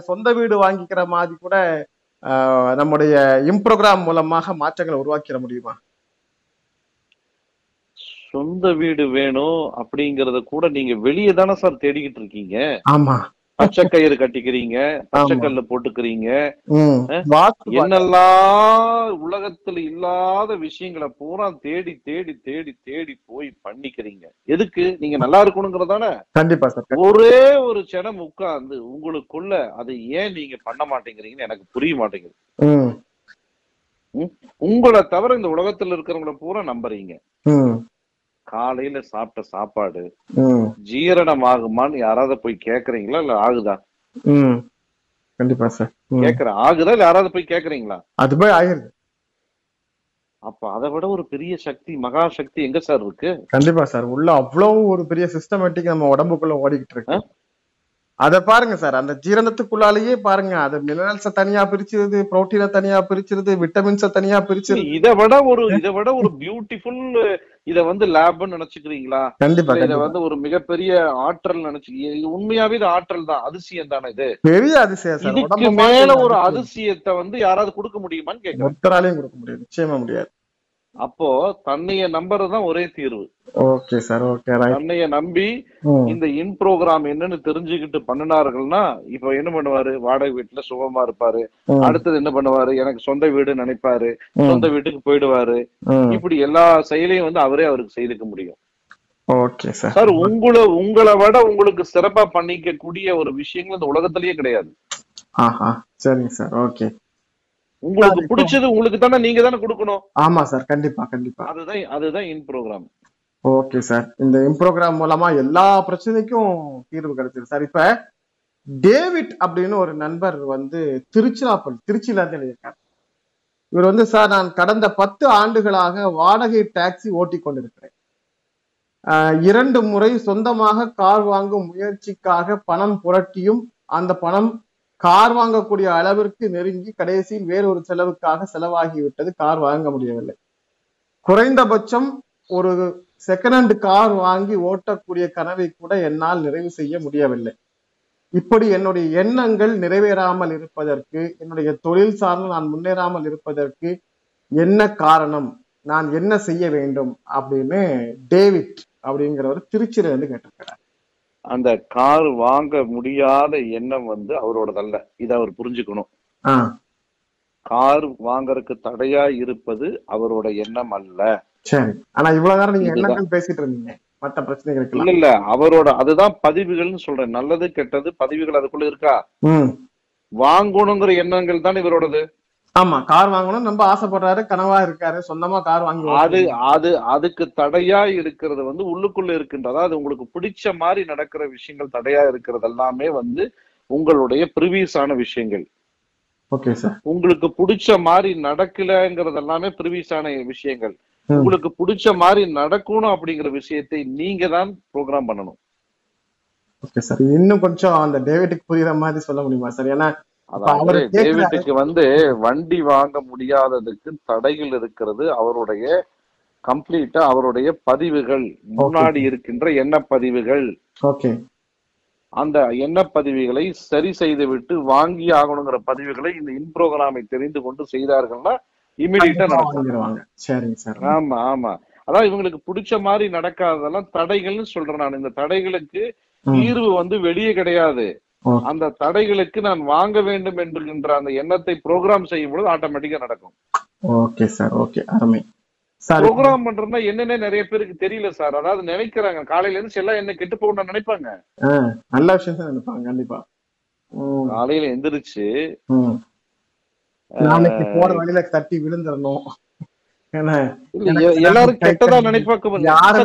[SPEAKER 2] சொந்த வீடு வாங்கிக்கிற மாதிரி கூட நம்முடைய இம்ப்ரோக்ராம் மூலமாக மாற்றங்களை உருவாக்கிட முடியுமா?
[SPEAKER 3] சொந்த வீடு வேணும் அப்படிங்கறத கூட நீங்க வெளியே தானே சார் தேடிக்கிட்டு இருக்கீங்க?
[SPEAKER 2] ஆமா.
[SPEAKER 3] பச்சை கயிறு கட்டிக்கிறீங்க பச்சைக்கல்ல போட்டுக்கிறீங்க
[SPEAKER 2] ம். வாஸ்து பா-
[SPEAKER 3] என்னெல்லாம் உலகத்துல இல்லாத விஷயங்களை பூரா தேடி தேடி தேடி தேடி போய் பண்ணிக்கிறீங்க. எதுக்கு? நீங்க நல்லா இருக்கணுங்கிறதானே?
[SPEAKER 2] கண்டிப்பா சார்
[SPEAKER 3] ஒரே ஒரு சனம் உட்கார்ந்து உங்களுக்குள்ள அதை ஏன் நீங்க பண்ண மாட்டேங்கிறீங்கன்னு எனக்கு புரிய மாட்டேங்குது. உங்களை தவிர இந்த உலகத்துல இருக்கிறவங்கள பூரா நம்புறீங்க. காலையில சாப்பிட்ட சாப்பாடு ஜீரணம் ஆகுமான்னு யாராவது போய் கேக்குறீங்களா இல்ல ஆகுதா?
[SPEAKER 2] கண்டிப்பா சார்.
[SPEAKER 3] கேக்குற ஆகுதா இல்ல யாராவது போய் கேக்குறீங்களா?
[SPEAKER 2] அது போய் ஆயிருது.
[SPEAKER 3] அப்ப அதை விட ஒரு பெரிய சக்தி மகா சக்தி எங்க சார் இருக்கு?
[SPEAKER 2] கண்டிப்பா சார். உள்ள அவ்வளவு ஒரு பெரிய சிஸ்டமேட்டிக் நம்ம உடம்புக்குள்ள ஓடிக்கிட்டு இருக்கு. அத பாருங்க சார். அந்த ஜீரணத்துக்குள்ளாலேயே பாருங்க. அது மினரல்ஸ தனியா பிரிச்சிருது புரோட்டீனை தனியா பிரிச்சிருது விட்டமின்ஸ தனியா பிரிச்சிருது
[SPEAKER 3] இதை விட ஒரு இதை விட ஒரு பியூட்டிஃபுல் இத வந்து லேப்னு நினைச்சுக்கிறீங்களா?
[SPEAKER 2] கண்டிப்பா
[SPEAKER 3] இத வந்து ஒரு மிகப்பெரிய ஆற்றல் நினைச்சு உண்மையாவே இது ஆற்றல் தான் அதிசயம் தானே இது?
[SPEAKER 2] பெரிய அதிசயம் சார்.
[SPEAKER 3] இதுக்கு மேல ஒரு. அதிசயத்தை வந்து யாராவது கொடுக்க முடியுமான்னு
[SPEAKER 2] ஒருத்தராலையும் கொடுக்க முடியாது. நிச்சயமா முடியாது.
[SPEAKER 3] அப்போ தன்னைய நம்புறதுதான் ஒரே தீர்வு.
[SPEAKER 2] ஓகே சார் ஓகே
[SPEAKER 3] தன்னைய நம்பி இந்த இன் ப்ரோக்ராம் என்னன்னு தெரிஞ்சுக்கிட்டு பண்ணினார்கள்னா இப்ப என்ன பண்ணுவாரு? வாடகை வீட்டுல சுகமா இருப்பாரு. அடுத்தது என்ன பண்ணுவாரு? எனக்கு சொந்த வீடு நினைப்பாரு. சொந்த வீட்டுக்கு போயிடுவாரு. இப்படி எல்லா செயலையும் வந்து அவரே அவருக்கு செய்துக்க முடியும்.
[SPEAKER 2] ஓகே சார்
[SPEAKER 3] சார் உங்களை உங்களை விட உங்களுக்கு சிறப்பா பண்ணிக்க கூடிய ஒரு விஷயங்கள் இந்த உலகத்திலேயே கிடையாது.
[SPEAKER 2] ஆஹா. சரிங்க சார் ஓகே
[SPEAKER 3] உங்களுக்கு பிடிச்சது உங்களுக்கு தானே நீங்க தானே கொடுக்கணும்.
[SPEAKER 2] ஆமா சார் கண்டிப்பா கண்டிப்பா.
[SPEAKER 3] அதுதான் அதுதான் இன் ப்ரோக்ராம்
[SPEAKER 2] ஓகே சார். இந்த இம்ப்ரோகிராம் மூலமா எல்லா பிரச்சனைக்கும் தீர்வு கிடைச்சிருக்கு சார். இப்ப டேவிட் அப்படின்னு ஒரு நண்பர் வந்து திருச்சிராப்பள்ளி திருச்சியில இருந்து எழுதியிருக்காரு. இவர் வந்து சார் நான் கடந்த பத்து ஆண்டுகளாக வாடகை டாக்ஸி ஓட்டி கொண்டிருக்கிறேன். இரண்டு முறை சொந்தமாக கார் வாங்கும் முயற்சிக்காக பணம் புரட்டியும் அந்த பணம் கார் வாங்கக்கூடிய அளவிற்கு நெருங்கி கடைசியில் வேறொரு செலவுக்காக செலவாகிவிட்டது. கார் வாங்க முடியவில்லை. குறைந்தபட்சம் ஒரு செகண்ட் ஹேண்ட் கார் வாங்கி ஓட்டக்கூடிய கனவை கூட என்னால் நிறைவு செய்ய முடியவில்லை. இப்படி என்னுடைய எண்ணங்கள் நிறைவேறாமல் இருப்பதற்கு என்னுடைய தொழில் சார்ந்து நான் முன்னேறாமல் இருப்பதற்கு என்ன காரணம்? நான் என்ன செய்ய வேண்டும் அப்படின்னு டேவிட் அப்படிங்கிறவர் திருச்சியில இருந்து கேட்டிருக்கிறார்.
[SPEAKER 3] அந்த கார் வாங்க முடியாத எண்ணம் வந்து அவரோடதல்ல. இத அவர் புரிஞ்சுக்கணும். கார் வாங்கறதுக்கு தடையா இருப்பது அவரோட எண்ணம் அல்ல.
[SPEAKER 2] சரி. ஆனா இவ்வளவு நேரம் நீங்க
[SPEAKER 3] இதுதான்.
[SPEAKER 2] எண்ணங்கள் பேசிட்டு இருந்தீங்க. பிரச்சனைகள்
[SPEAKER 3] இல்ல இல்ல. அவரோட அதுதான் பதிவுகள்னு சொல்றேன். நல்லது கெட்டது பதிவுகள் அதுக்குள்ள இருக்கா? வாங்கணுங்கிற எண்ணங்கள் தான் இவரோடது.
[SPEAKER 2] ஆமா கார் வாங்கணும் ரொம்ப ஆசைப்படுறாரு கனவா இருக்காரு சொந்தமா கார் வாங்கி
[SPEAKER 3] அது. அது அதுக்கு தடையா இருக்கிறது வந்து உள்ளுக்குள்ள இருக்கின்ற அதாவது உங்களுக்கு பிடிச்ச மாதிரி நடக்கிற விஷயங்கள் தடையா இருக்கிறது எல்லாமே வந்து உங்களுடைய ப்ரிவியஸான விஷயங்கள்
[SPEAKER 2] ஓகே சார்
[SPEAKER 3] உங்களுக்கு பிடிச்ச மாதிரி நடக்கலங்கிறது எல்லாமே ப்ரிவியஸான விஷயங்கள். உங்களுக்கு பிடிச்ச மாதிரி நடக்கணும் அப்படிங்கிற விஷயத்தை நீங்க தான் ப்ரோக்ராம் பண்ணணும்
[SPEAKER 2] ஓகே சார் இன்னும் கொஞ்சம் அந்த டேவிட்டுக்கு புரியுற மாதிரி சொல்ல முடியுமா சார் ஏன்னா.
[SPEAKER 3] டேவிட்டுக்கு வந்து வண்டி வாங்க முடியாததுக்கு தடைகள் இருக்கிறது அவருடைய கம்ப்ளீட்டா அவருடைய பதிவுகள் முன்னாடி இருக்கின்ற எண்ண பதிவுகள் அந்த எண்ண பதிவுகளை சரி செய்து விட்டு வாங்கி ஆகணுங்கிற பதிவுகளை இந்த இன் ப்ரோக்ராமை தெரிந்து கொண்டு செய்தார்கள்னா இமிடியட்டா
[SPEAKER 2] சார்.
[SPEAKER 3] ஆமா ஆமா. அதான் இவங்களுக்கு பிடிச்ச மாதிரி நடக்காததெல்லாம் தடைகள்னு சொல்றேன் நான். இந்த தடைகளுக்கு. தீர்வு வந்து வெளியே கிடையாது. அந்த தடைகளுக்கு நான் வாங்க வேண்டும் என்கின்ற அந்த எண்ணத்தை ப்ரோக்ராம் செய்யும் பொழுது ஆட்டோமேட்டிக்கா நடக்கும்.
[SPEAKER 2] ஓகே சார் ஓகே அருமை. சார்
[SPEAKER 3] ப்ரோக்ராம் பண்றதுனா என்னன்னே நிறைய பேருக்கு தெரியல சார் அதாவது நினைக்கிறாங்க. காலையில இருந்து எல்லாம் என்ன கெட்டு போகணும்னு நினைப்பாங்க.
[SPEAKER 2] நல்ல விஷயம் தான் நினைப்பாங்க கண்டிப்பா.
[SPEAKER 3] காலையில எந்திரிச்சு.
[SPEAKER 2] நாளைக்கு போற வழியில தட்டி விழுந்துடணும் ஏன்னா
[SPEAKER 3] இல்ல,
[SPEAKER 2] எனக்கு
[SPEAKER 3] எ- எல்லாரும் கெட்டதா
[SPEAKER 2] கட்டி-
[SPEAKER 3] நினைப்பாக்க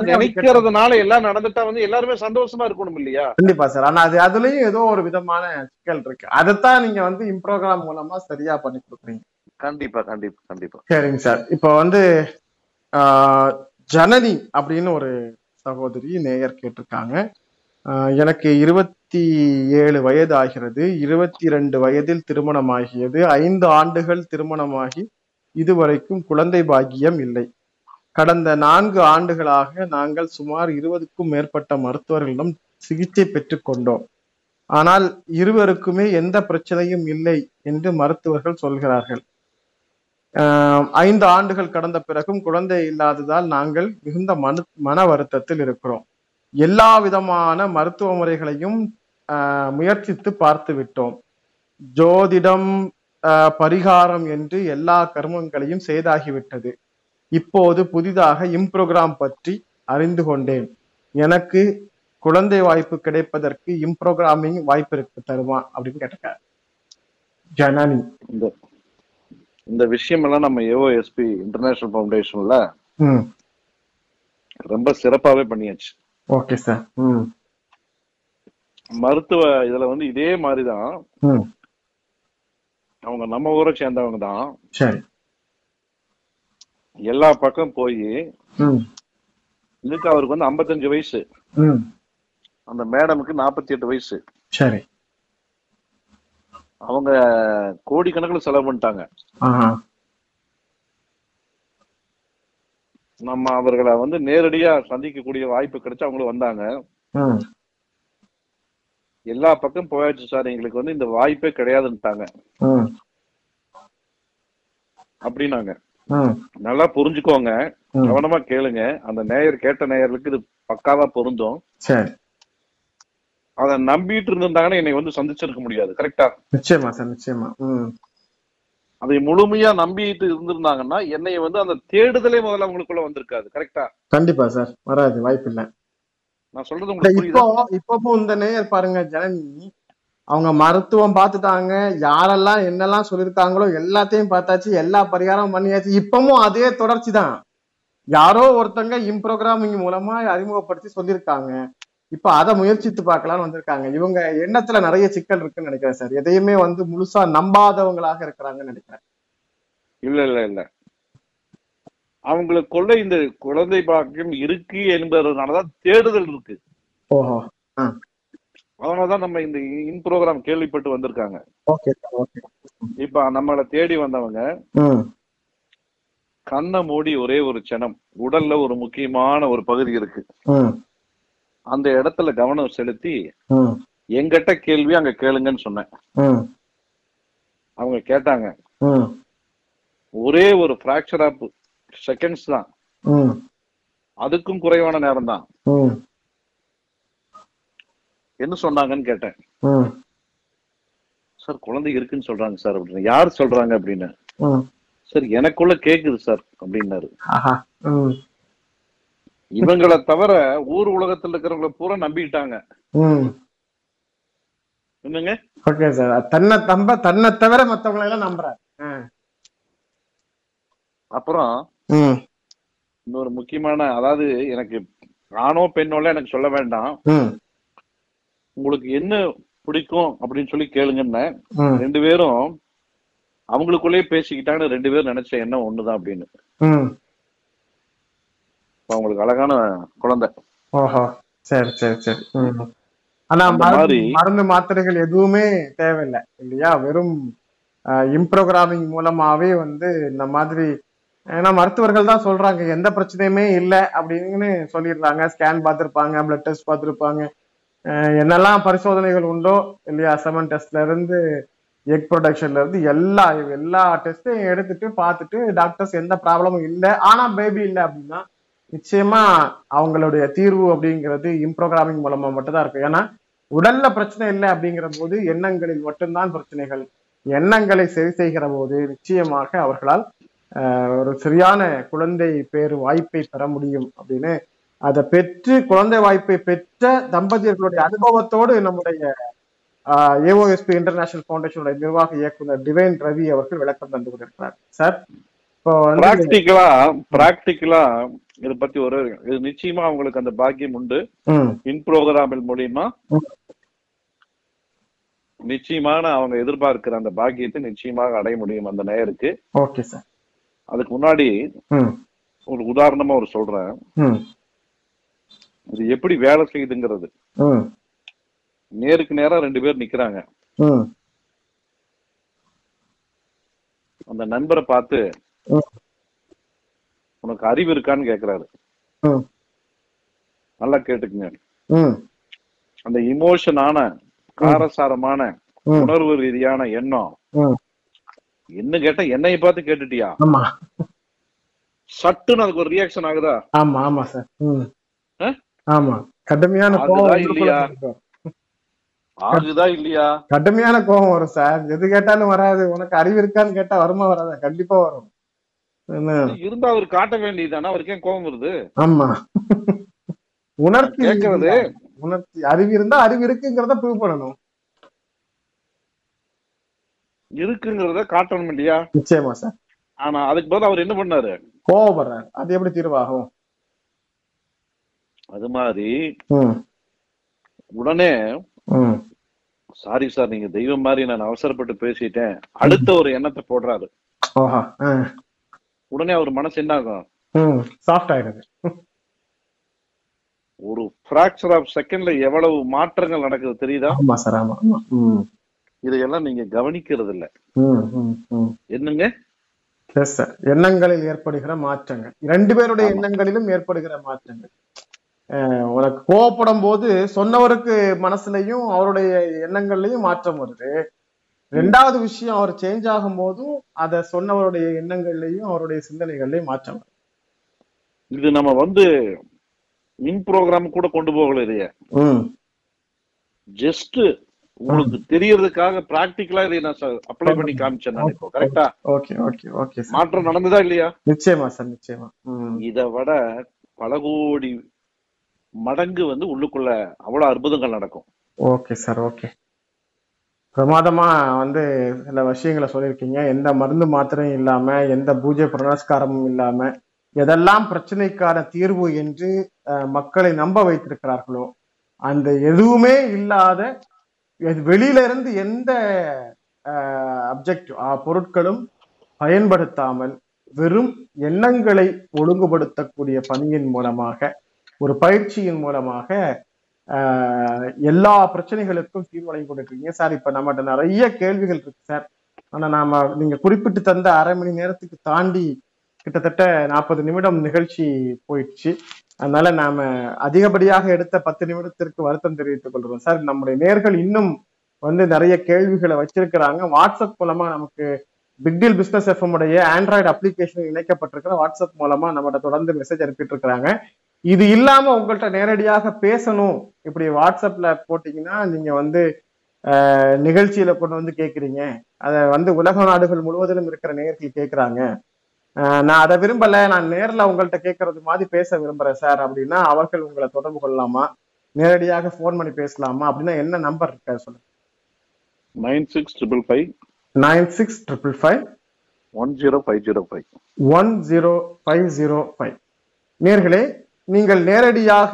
[SPEAKER 3] நினைக்கிறதுனால எல்லாம் நடந்துட்டா வந்து எல்லாருமே சந்தோஷமா இருக்கணும் இல்லையா?
[SPEAKER 2] கண்டிப்பா சார். ஆனா அது அதுலயும் ஏதோ ஒரு விதமான சிக்கல் இருக்கு. அதைத்தான் நீங்க வந்து இம்ப்ரோகிராம் மூலமா சரியா பண்ணி கொடுக்குறீங்க.
[SPEAKER 3] கண்டிப்பா கண்டிப்பா கண்டிப்பா.
[SPEAKER 2] சரிங்க சார். இப்போ வந்து ஆஹ், ஜனனி அப்படின்னு ஒரு சகோதரி நேயர் கேட்டிருக்காங்க. எனக்கு இருபத்தி ஏழு வயது ஆகிறது. இருபத்தி ரெண்டு வயதில் திருமணமாகியது. ஐந்து ஆண்டுகள் திருமணமாகி இதுவரைக்கும் குழந்தை பாக்கியம் இல்லை. கடந்த நான்கு ஆண்டுகளாக நாங்கள் சுமார் இருபதுக்கும் மேற்பட்ட மருத்துவர்களிடம் சிகிச்சை பெற்றுக்கொண்டோம் ஆனால் இருவருக்குமே எந்த பிரச்சனையும் இல்லை என்று மருத்துவர்கள் சொல்கிறார்கள். ஆஹ் ஐந்து ஆண்டுகள் கடந்த பிறகும் குழந்தை இல்லாததால் நாங்கள் மிகுந்த மன மன வருத்தத்தில் இருக்கிறோம். எல்லா விதமான மருத்துவ முறைகளையும் முயற்சித்து பார்த்து விட்டோம் ஜோதிடம் பரிகாரம் என்று எல்லா கர்மங்களையும் செய்தாகிவிட்டது. இப்போது புதிதாக இம்ப்ரோகிராம் பற்றி அறிந்து கொண்டேன். எனக்கு குழந்தை வாய்ப்பு கிடைப்பதற்கு இம்ப்ரோகிராமிங் வாய்ப்பு இருக்கு தருமா? அப்படின்னு கேட்டிருக்காரு. ஜனனி.
[SPEAKER 3] இந்த இந்த விஷயம் எல்லாம் நம்ம ஏஓஎஸ்பி இன்டர்நேஷனல் ஃபவுண்டேஷன்ல ரொம்ப சிறப்பாவே பண்ணியாச்சு.
[SPEAKER 2] Okay sir.
[SPEAKER 3] மருத்துவ இதுல வந்து இதே மாதிரிதான். அவங்க நம்ம ஊரை சேர்ந்தவங்க தான்.
[SPEAKER 2] சரி.
[SPEAKER 3] எல்லா பக்கம் போய் இதுக்கு அவருக்கு வந்து 55 வயசு. அந்த மேடமுக்கு 48 வயசு.
[SPEAKER 2] சரி.
[SPEAKER 3] அவங்க கோடிக்கணக்கில் செலவு பண்ணிட்டாங்க. நம்ம அவர்களை வந்து நேரடியா சந்திக்கக்கூடிய வாய்ப்பு கிடைச்சு அவங்களும் வந்தாங்க. எல்லா பக்கம் போயாச்சு சார். எங்களுக்கு வந்து இந்த வாய்ப்பே கிடையாதுன்னுட்டாங்க அப்படின்னாங்க. நல்லா புரிஞ்சுக்கோங்க. கவனமா கேளுங்க. அந்த நேயர் கேட்ட நேயர்களுக்கு இது பக்காவா பொருந்தும். அதை நம்பிட்டு இருந்திருந்தாங்கன்னா என்னை வந்து சந்திச்சிருக்க முடியாது. கரெக்டா
[SPEAKER 2] நிச்சயமா சார். நிச்சயமா.
[SPEAKER 3] அதை முழுமையா நம்பிட்டு இருந்திருந்தாங்கன்னா என்னை வந்து அந்த தேடுதலே முதல்ல அவங்களுக்குள்ள வந்திருக்காது. கரெக்டா
[SPEAKER 2] கண்டிப்பா சார். வராது. வாய்ப்பு இல்ல
[SPEAKER 3] நான் சொல்றது உங்களுக்கு
[SPEAKER 2] இப்போ இப்பவும் இந்த நேயர் பாருங்க ஜனனி. அவங்க மருத்துவம் பார்த்துட்டாங்க. யாரெல்லாம் என்னெல்லாம் சொல்லியிருக்காங்களோ எல்லாத்தையும் பார்த்தாச்சு எல்லா பரிகாரமும் பண்ணியாச்சு. இப்பவும் அதே தொடர்ச்சி தான். யாரோ ஒருத்தங்க இம்ப்ரோகிராமிங் மூலமா அறிமுகப்படுத்தி சொல்லியிருக்காங்க இப்ப அதை முயற்சித்து பார்க்கலாம்னு வந்திருக்காங்க. இவங்க எண்ணத்துல நிறைய சிக்கல் இருக்குன்னு நினைக்கிறேன் சார். எதையுமே வந்து முழுசா நம்பாதவங்களாக இருக்கிறாங்கன்னு நினைக்கிறேன்.
[SPEAKER 3] இல்ல இல்ல இல்ல. அவங்களுக்குள்ள இந்த குழந்தை பாக்கியம் இருக்கு என்பதனாலதான் தேடுதல் இருக்கு.
[SPEAKER 2] ஓஹோ.
[SPEAKER 3] அதனாலதான் நம்ம இந்த இன் ப்ரோக்ராம் கேள்விப்பட்டு வந்திருக்காங்க. இப்ப நம்மளை தேடி வந்தவங்க கண்ணை மூடி ஒரே ஒரு சனம் உடல்ல ஒரு முக்கியமான ஒரு பகுதி இருக்கு. அந்த இடத்துல கவனம் செலுத்தி எங்கிட்ட கேள்வி அங்க கேளுங்கன்னு சொன்னேன். அவங்க கேட்டாங்க. ஒரே ஒரு ஃபிராக்சர் ஆஃப் செகண்ட்ஸ் தான். அதுக்கும் குறைவான நேரம் தான். என்ன சொன்னாங்கன்னு கேட்டேன். சார் குழந்தை இருக்குன்னு சொல்றாங்க சார் அப்படின்னு. யார் சொல்றாங்க அப்படின்னு? சார் எனக்குள்ள கேக்குது சார் அப்படின்னாரு. இவங்களை தவிர ஊர் உலகத்துல இருக்கிறவங்கள பூரா நம்பிக்கிட்டாங்க. என்னங்க?
[SPEAKER 2] Okay sir. தன்னை தம்ப தன்னை தவிர மத்தவங்களை எல்லாம் நம்புறாரு.
[SPEAKER 3] அப்புறம் இன்னொரு முக்கியமான அதாவது எனக்கு ஆணோ பெண்ணோல எனக்கு சொல்ல வேண்டாம். உங்களுக்கு என்ன பிடிக்கும் அப்படின்னு சொல்லி கேளுங்கன்னு ரெண்டு பேரும் அவங்களுக்குள்ளேயே பேசிக்கிட்டாங்கன்னு ரெண்டு பேரும் நினைச்ச எண்ணம் ஒண்ணுதான் அப்படின்னு. அவங்களுக்கு அழகான குழந்தை.
[SPEAKER 2] சரி சரி சரி. ஆனா மருந்து மாத்திரைகள் எதுவுமே தேவையில்லை இல்லையா? வெறும் இம்ப்ரோகிராமிங் மூலமாவே வந்து இந்த மாதிரி ஏன்னா மருத்துவர்கள் தான் சொல்றாங்க எந்த பிரச்சனையுமே இல்லை அப்படின்னு சொல்லிடுறாங்க. ஸ்கேன் பார்த்திருப்பாங்க பிளட் டெஸ்ட் பார்த்திருப்பாங்க. என்னெல்லாம் பரிசோதனைகள் உண்டோ இல்லையா செமன் டெஸ்ட்ல இருந்து எக் ப்ரொடக்ஷன்ல இருந்து எல்லா எல்லா டெஸ்ட்டையும் எடுத்துட்டு பார்த்துட்டு டாக்டர்ஸ் எந்த ப்ராப்ளமும் இல்லை. ஆனா பேபி இல்லை அப்படின்னா நிச்சயமா அவங்களுடைய தீர்வு அப்படிங்கிறது இம்ப்ரோகிராமிங் மூலமா மட்டும்தான் இருக்கும். ஏன்னா உடல்ல பிரச்சனை இல்லை அப்படிங்கிற போது எண்ணங்களில் மட்டும்தான் பிரச்சனைகள். எண்ணங்களை சரி செய்கிற போது நிச்சயமாக அவர்களால் ஆஹ், ஒரு சரியான குழந்தை பேர் வாய்ப்பை பெற முடியும் அப்படின்னு அதை பெற்று குழந்தை வாய்ப்பை பெற்ற தம்பதியர்களுடைய அனுபவத்தோடு நம்முடைய ஏஓஎஸ்பி இன்டர்நேஷனல் ஃபவுண்டேஷனுடைய நிர்வாக இயக்குனர் டிவைன் ரவி அவர்கள் விளக்கம் தந்து கொண்டிருக்கிறார். சார்
[SPEAKER 3] பிராக்டிக்கலா பிராக்டிக்கலா இத பத்தி ஒரு இது நிச்சயமா அவங்களுக்கு அந்த பாக்கியம் உண்டு. இன் ப்ரோக்ராமில் மூலியமா. நிச்சயமான அவங்க எதிர்பார்க்கிற அந்த பாக்கியத்தை நிச்சயமாக அடைய முடியும் அந்த நேயருக்கு.
[SPEAKER 2] Okay sir.
[SPEAKER 3] அதுக்கு முன்னாடி ஒரு உதாரணமா ஒரு சொல்றேன். இது எப்படி வேலை செய்யுதுங்கிறது. நேருக்கு நேரா ரெண்டு பேர் நிக்கிறாங்க. அந்த நண்பரை பார்த்து. உனக்கு அறிவு இருக்கான்னு கேக்குறாரு. நல்லா கேட்டுக்குங்க. அந்த இமோஷனான காரசாரமான உணர்வு ரீதியான எண்ணம். என்ன கேட்டா என்னைய பார்த்து கேட்டுட்டியா? சட்டுன்னு அதுக்கு ஒரு ரியாக்ஷன் ஆகுதா?
[SPEAKER 2] ஆமா ஆமா சார்? ஆமா. கடுமையான? இருக்கும்.
[SPEAKER 3] ஆகுதா இல்லையா?
[SPEAKER 2] கடுமையான கோபம் வரும் சார் எது கேட்டாலும் வராது. உனக்கு அறிவு இருக்கான்னு கேட்டா வருமா வராதா? கண்டிப்பா வரும். என்ன?
[SPEAKER 3] இருந்தா அவர் காட்ட வேண்டியதுதானே? அவருக்கு ஏன் கோபம் வருது?
[SPEAKER 2] ஆமா. உணர்ச்சி
[SPEAKER 3] கேக்குறது
[SPEAKER 2] ரீதியா, உணர்ச்சி அறிவு இருந்தா அறிவு இருக்குங்கிறத ப்ரூவ் பண்ணணும்.
[SPEAKER 3] இருக்குங்கிறத காட்டணும் இல்லையா?
[SPEAKER 2] நிச்சயமா சார்
[SPEAKER 3] ஆனா அதுக்கு பதிலா அவர் என்ன பண்ணாரு?
[SPEAKER 2] கோவப்படுறாரு. அது எப்படி தீர்வாகும்?
[SPEAKER 3] அது மாதிரி உடனே சாரி சார் நீங்க தெய்வம் மாதிரி நான் அவசரப்பட்டு பேசிட்டேன். அடுத்த ஒரு எண்ணத்தை போடுறாரு. உடனே அவர் மனசு என்ன ஆகும்?
[SPEAKER 2] ம் சாஃப்ட் ஆயிடுது.
[SPEAKER 3] ஒரு பிராக்சர் ஆஃப் செகண்ட்ல எவ்வளவு மாற்றங்கள் நடக்குது தெரியுதா?
[SPEAKER 2] ஆமா சார் ஆமா ஆமா. ம்.
[SPEAKER 3] இதையெல்லாம் நீங்க கவனிக்கிறது இல்ல என்னங்க?
[SPEAKER 2] எஸ் சார் எண்ணங்களில் ஏற்படுகிற மாற்றங்கள். ரெண்டு பேருடைய எண்ணங்களிலும் ஏற்படுகிற மாற்றங்கள். உனக்கு கோவப்படும் போது சொன்னவருக்கு மனசுலயும் அவருடைய எண்ணங்கள்லயும் மாற்றம் வருது. ரெண்டாவது விஷயம் அவர் சேஞ்ச் ஆகும் போதும் அதை சொன்னவருடைய எண்ணங்கள்லயும் அவருடைய சிந்தனைகள்லயும் மாற்றம் வருது.
[SPEAKER 3] இது நம்ம வந்து இன் ப்ரோக்ராம் கூட கொண்டு போகல இதைய. ஜஸ்ட் உங்களுக்கு தெரியறதுக்காக பிராக்டிக்கலா இதை நான் அப்ளை பண்ணி காமிச்சேன் நான் இப்போ கரெக்டா
[SPEAKER 2] ஓகே ஓகே ஓகே
[SPEAKER 3] மாற்றம் நடந்ததா இல்லையா?
[SPEAKER 2] நிச்சயமா சார் நிச்சயமா.
[SPEAKER 3] இதை விட பல கோடி மடங்கு வந்து உள்ளுக்குள்ள அவ்வளவு அற்புதங்கள் நடக்கும்.
[SPEAKER 2] Okay sir okay. பிரமாதமா வந்து சில விஷயங்களை சொல்லியிருக்கீங்க. எந்த மருந்து மாத்திரையும் இல்லாம எந்த பூஜை புனஸ்காரமும் இல்லாம எதெல்லாம் பிரச்சனைக்கான தீர்வு என்று அஹ், மக்களை நம்ப வைத்திருக்கிறார்களோ அந்த எதுவுமே இல்லாத வெளியில இருந்து எந்த அப்ஜெக்ட் பொருட்களும் பயன்படுத்தாமல் வெறும் எண்ணங்களை ஒழுங்குபடுத்தக்கூடிய பணியின் மூலமாக ஒரு பயிற்சியின் மூலமாக எல்லா பிரச்சனைகளுக்கும் தீர்வு கொண்டிருக்கீங்க சார் இப்ப நம்மகிட்ட நிறைய கேள்விகள் இருக்கு சார். ஆனா நாம நீங்க குறிப்பிட்டு தந்த அரை மணி நேரத்துக்கு தாண்டி கிட்டத்தட்ட நாற்பது நிமிடம் நிகழ்ச்சி போயிடுச்சு. அதனால நாம அதிகப்படியாக எடுத்த பத்து நிமிடத்திற்கு வருத்தம் தெரிவித்துக் கொள்றோம் சார் நம்முடைய நேர்கள் இன்னும் வந்து நிறைய கேள்விகளை வச்சிருக்கிறாங்க. வாட்ஸ்அப் மூலமா நமக்கு பிக்டீல் பிசினஸ் எஃப்எம் உடைய ஆண்ட்ராய்டு அப்ளிகேஷன் இணைக்கப்பட்டிருக்கிற வாட்ஸ்அப் மூலமா நம்மகிட்ட தொடர்ந்து மெசேஜ் அனுப்பிட்டு இருக்கிறாங்க. இது இல்லாம உங்கள்கிட்ட நேரடியாக பேசணும். இப்படி வாட்ஸ்அப்ல போட்டீங்கன்னா நீங்க வந்து நிகழ்ச்சியில கொண்டு வந்து கேக்குறீங்க. அதை வந்து உலக நாடுகள் முழுவதிலும் இருக்கிற நேயர்கள் கேக்குறாங்க. அஹ், நான் அதை விரும்பல. நான் நேர்ல உங்கள்கிட்ட கேட்கறது மாதிரி பேச விரும்புறேன் சார் அப்படின்னா அவர்கள் உங்களை தொடர்பு கொள்ளலாமா? நேரடியாக ஃபோன் பண்ணி பேசலாமா? அப்படின்னா என்ன நம்பர் இருக்கு சொல்லுங்க
[SPEAKER 3] nine six triple five
[SPEAKER 2] nine six triple five
[SPEAKER 3] one zero five zero five
[SPEAKER 2] one zero five zero five நேர்களே நீங்கள் நேரடியாக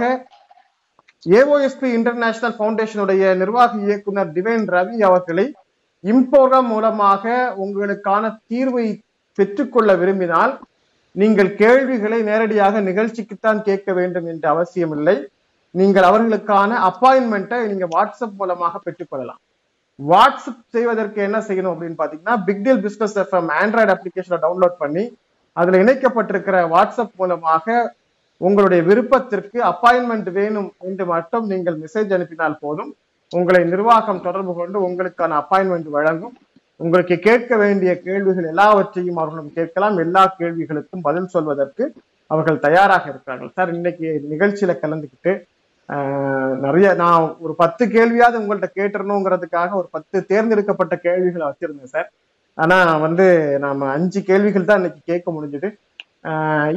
[SPEAKER 2] ஏஓஎஸ்பி இன்டர்நேஷனல் ஃபவுண்டேஷனுடைய நிர்வாக இயக்குனர் டிவைன் ரவி அவர்களை இம்போகம் மூலமாக உங்களுக்கான தீர்வை பெற்றுக்கொள்ள விரும்பினால் நீங்கள் கேள்விகளை நேரடியாக நிகழ்ச்சிக்குத்தான் கேட்க வேண்டும் என்ற அவசியமில்லை. நீங்கள் அவர்களுக்கான அப்பாயின்மெண்ட்டை நீங்க வாட்ஸ்அப் மூலமாக பெற்றுக்கொள்ளலாம். வாட்ஸ்அப் செய்வதற்கு என்ன செய்யணும் அப்படின்னு பாத்தீங்கன்னா big deal business FM Android அப்ளிகேஷனை டவுன்லோட் பண்ணி அதுல இணைக்கப்பட்டிருக்கிற வாட்ஸ்அப் மூலமாக உங்களுடைய விருப்பத்திற்கு அப்பாயின்மெண்ட் வேணும் என்று மட்டும் நீங்கள் மெசேஜ் அனுப்பினால் போதும். உங்களை நிர்வாகம் தொடர்பு கொண்டு உங்களுக்கான அப்பாயின்மெண்ட் வழங்கும். உங்களுக்கு கேட்க வேண்டிய கேள்விகள் எல்லாவற்றையும் அவர்களும் கேட்கலாம். எல்லா கேள்விகளுக்கும் பதில் சொல்வதற்கு அவர்கள் தயாராக இருக்கிறார்கள். சார் இன்னைக்கு நிகழ்ச்சியில கலந்துக்கிட்டு நிறைய நான் ஒரு பத்து கேள்வியாவது உங்கள்கிட்ட கேட்டுறணுங்கிறதுக்காக ஒரு பத்து தேர்ந்தெடுக்கப்பட்ட கேள்விகளை வச்சிருந்தேன் சார். ஆனா வந்து நாம அஞ்சு கேள்விகள் தான் இன்னைக்கு கேட்க முடிஞ்சது.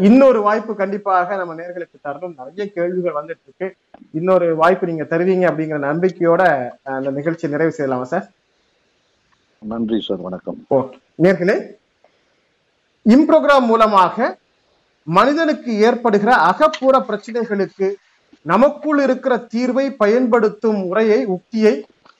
[SPEAKER 2] இன்னொரு வாய்ப்பு கண்டிப்பாக நம்ம நேர்களுக்கு தரணும். நிறைய கேள்விகள் வந்துட்டு இருக்கு இன்னொரு வாய்ப்பு நீங்க தருவீங்க அப்படிங்கிற நம்பிக்கையோட அந்த நிகழ்ச்சியை நிறைவு செய்யலாமா சார்?
[SPEAKER 3] நன்றி சார். வணக்கம்.
[SPEAKER 2] ஓகே நேர்களே இம்ப்ரோகிராம் மூலமாக மனிதனுக்கு ஏற்படுகிற அகப்புற பிரச்சனைகளுக்கு நமக்குள் இருக்கிற தீர்வை பயன்படுத்தும் முறையை உக்தியை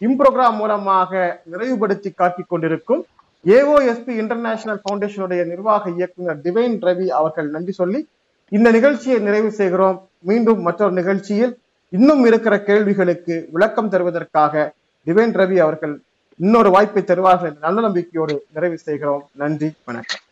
[SPEAKER 2] இம்ப்ரோகிராம் மூலமாக நிறைவுபடுத்தி காட்டிக் கொண்டிருக்கும் ஏஓஎஸ்பி இன்டர்நேஷனல் ஃபவுண்டேஷனுடைய நிர்வாக இயக்குனர் டிவைன் ரவி அவர்கள் நன்றி சொல்லி இந்த நிகழ்ச்சியை நிறைவு செய்கிறோம். மீண்டும் மற்றொரு நிகழ்ச்சியில் இன்னும் இருக்கிற கேள்விகளுக்கு விளக்கம் தருவதற்காக டிவைன் ரவி அவர்கள் இன்னொரு வாய்ப்பை தருவார்கள் என்ற நல்ல நம்பிக்கையோடு நிறைவு செய்கிறோம். நன்றி வணக்கம்.